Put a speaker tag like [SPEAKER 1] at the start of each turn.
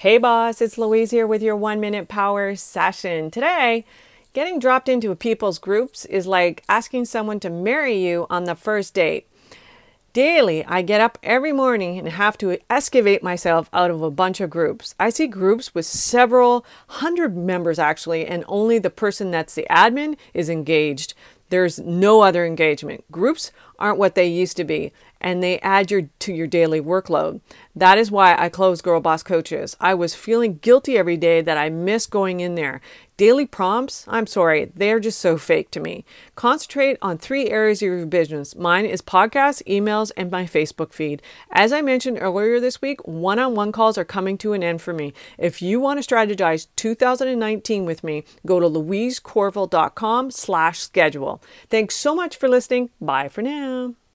[SPEAKER 1] Hey, boss, it's Louise here with your one minute power session. Today, getting dropped into people's groups is like asking someone to marry you on the first date. Daily, I get up every morning and have to excavate myself out of a bunch of groups. I see groups with several hundred members actually, and only the person that's the admin is engaged. There's no other engagement. Groups aren't what they used to be, and they add your to your daily workload. That is why I closed Girl Boss Coaches. I was feeling guilty every day that I missed going in there. Daily prompts, I'm sorry, they're just so fake to me. Concentrate on three areas of your business. Mine is podcasts, emails, and my Facebook feed. As I mentioned earlier this week, one-on-one calls are coming to an end for me. If you want to strategize 2019 with me, go to louisecorville.com slash schedule. Thanks so much for listening. Bye for now.